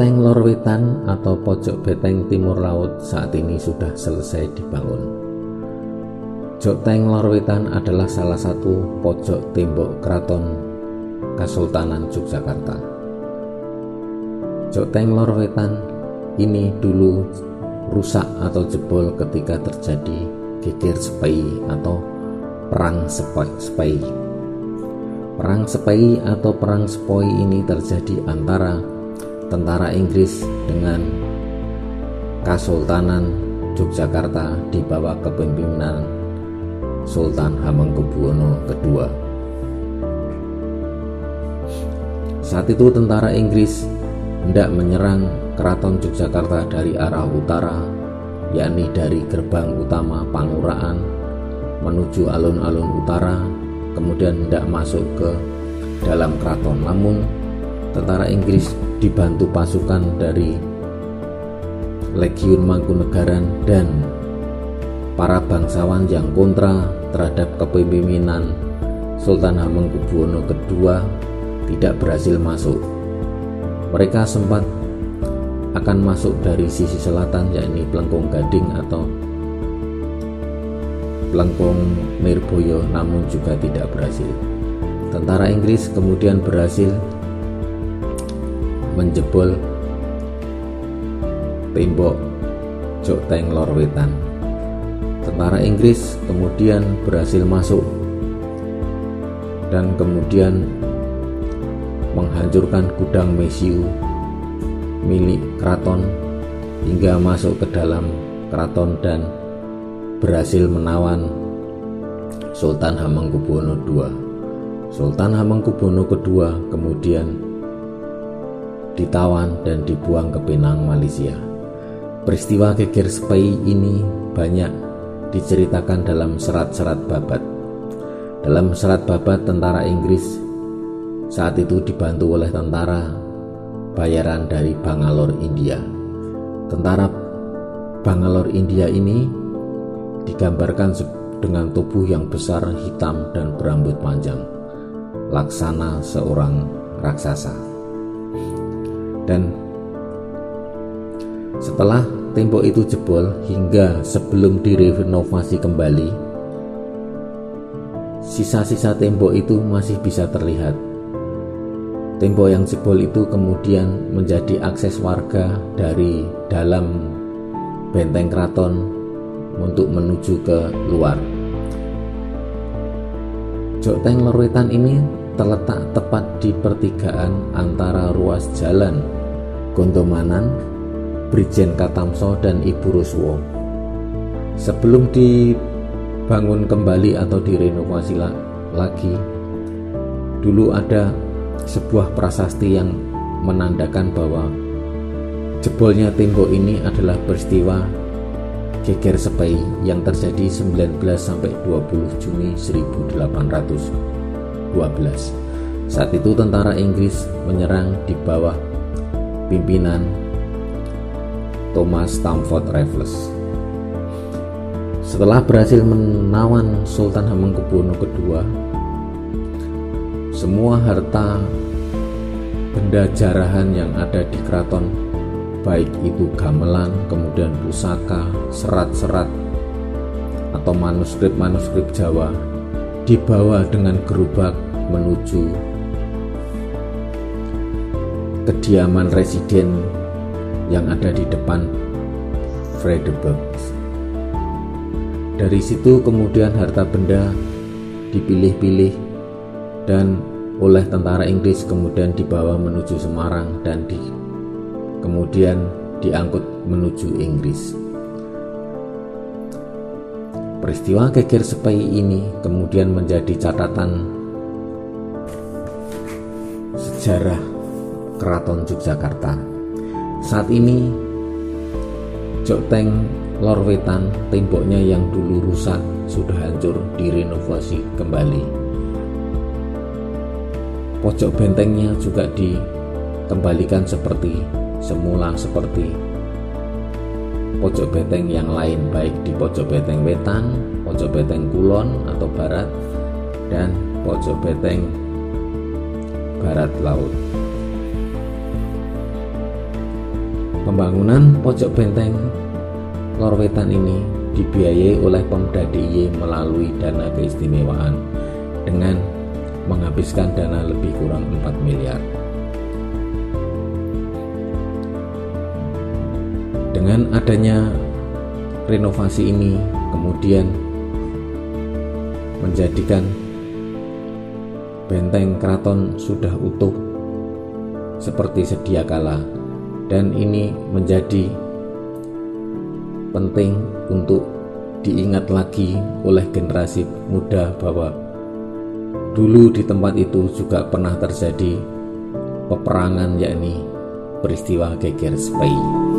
Teng Lor Wetan atau pojok beteng timur laut saat ini sudah selesai dibangun. Teng Lor Wetan adalah salah satu pojok tembok keraton Kesultanan Yogyakarta. Teng Lor Wetan ini dulu rusak atau jebol ketika terjadi geger sepai atau perang sepai. Perang sepai atau perang sepoi ini terjadi antara tentara Inggris dengan Kesultanan Yogyakarta di bawah kepemimpinan Sultan Hamengkubuwono II. Saat itu tentara Inggris hendak menyerang keraton Yogyakarta dari arah utara, yakni dari gerbang utama Panguraan menuju alun-alun utara, kemudian hendak masuk ke dalam keraton. Namun tentara Inggris dibantu pasukan dari Legiun Mangkunegaran dan para bangsawan yang kontra terhadap kepemimpinan Sultan Hamengkubuwono II tidak berhasil masuk. Mereka sempat akan masuk dari sisi selatan yakni Pelengkung Gading atau Pelengkung Mirboyo namun juga tidak berhasil. Tentara Inggris kemudian berhasil menjebol tembok Joteng Lor Wetan. Tentara Inggris kemudian berhasil masuk dan kemudian menghancurkan gudang mesiu milik keraton hingga masuk ke dalam keraton dan berhasil menawan Sultan Hamengkubuwono II. Sultan Hamengkubuwono II kemudian ditawan dan dibuang ke Penang, Malaysia. Peristiwa geger Spei ini banyak diceritakan dalam serat-serat babat. Dalam serat babat tentara Inggris saat itu dibantu oleh tentara bayaran dari Bangalore, India. Tentara Bangalore, India ini digambarkan dengan tubuh yang besar, hitam, dan berambut panjang, laksana seorang raksasa dan setelah tembok itu jebol hingga sebelum direnovasi kembali sisa-sisa tembok itu masih bisa terlihat. Tembok yang jebol itu kemudian menjadi akses warga dari dalam benteng keraton untuk menuju ke luar. Joteng Lorwetan ini terletak tepat di pertigaan antara ruas jalan Gondomanan, Brigjen Katamso, dan Ibu Ruswo. Sebelum dibangun kembali atau direnovasi lagi, dulu ada sebuah prasasti yang menandakan bahwa jebolnya tembok ini adalah peristiwa geger sepai yang terjadi 19 sampai 20 Juni 1800 12. Saat itu tentara Inggris menyerang di bawah pimpinan Thomas Stamford Raffles. Setelah berhasil menawan Sultan Hamengkubuwono II, semua harta benda jarahan yang ada di keraton baik itu gamelan, kemudian pusaka, serat-serat atau manuskrip-manuskrip Jawa dibawa dengan gerobak menuju kediaman residen yang ada di depan Frederick. Dari situ kemudian harta benda dipilih-pilih dan oleh tentara Inggris kemudian dibawa menuju Semarang dan di, kemudian diangkut menuju Inggris. Peristiwa geger sepai ini kemudian menjadi catatan sejarah Keraton Yogyakarta. Saat ini Jokteng Lorwetan temboknya yang dulu rusak sudah hancur direnovasi kembali. Pojok bentengnya juga dikembalikan seperti semula seperti pojok beteng yang lain baik di pojok beteng wetan, pojok beteng kulon atau barat dan pojok beteng barat laut. Pembangunan pojok benteng Lorwetan ini dibiayai oleh Pemda DIY melalui dana keistimewaan dengan menghabiskan dana lebih kurang 4 miliar. Dengan adanya renovasi ini kemudian menjadikan benteng keraton sudah utuh seperti sedia kala dan ini menjadi penting untuk diingat lagi oleh generasi muda bahwa dulu di tempat itu juga pernah terjadi peperangan yakni peristiwa Geger Spey.